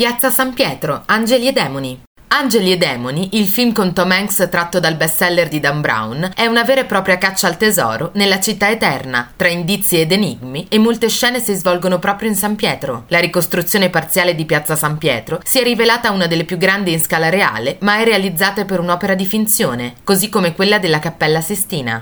Piazza San Pietro, Angeli e Demoni. Angeli e Demoni, il film con Tom Hanks tratto dal bestseller di Dan Brown, è una vera e propria caccia al tesoro nella città eterna. Tra indizi ed enigmi e molte scene si svolgono proprio in San Pietro. La ricostruzione parziale di Piazza San Pietro si è rivelata una delle più grandi in scala reale, ma è realizzata per un'opera di finzione, così come quella della Cappella Sistina.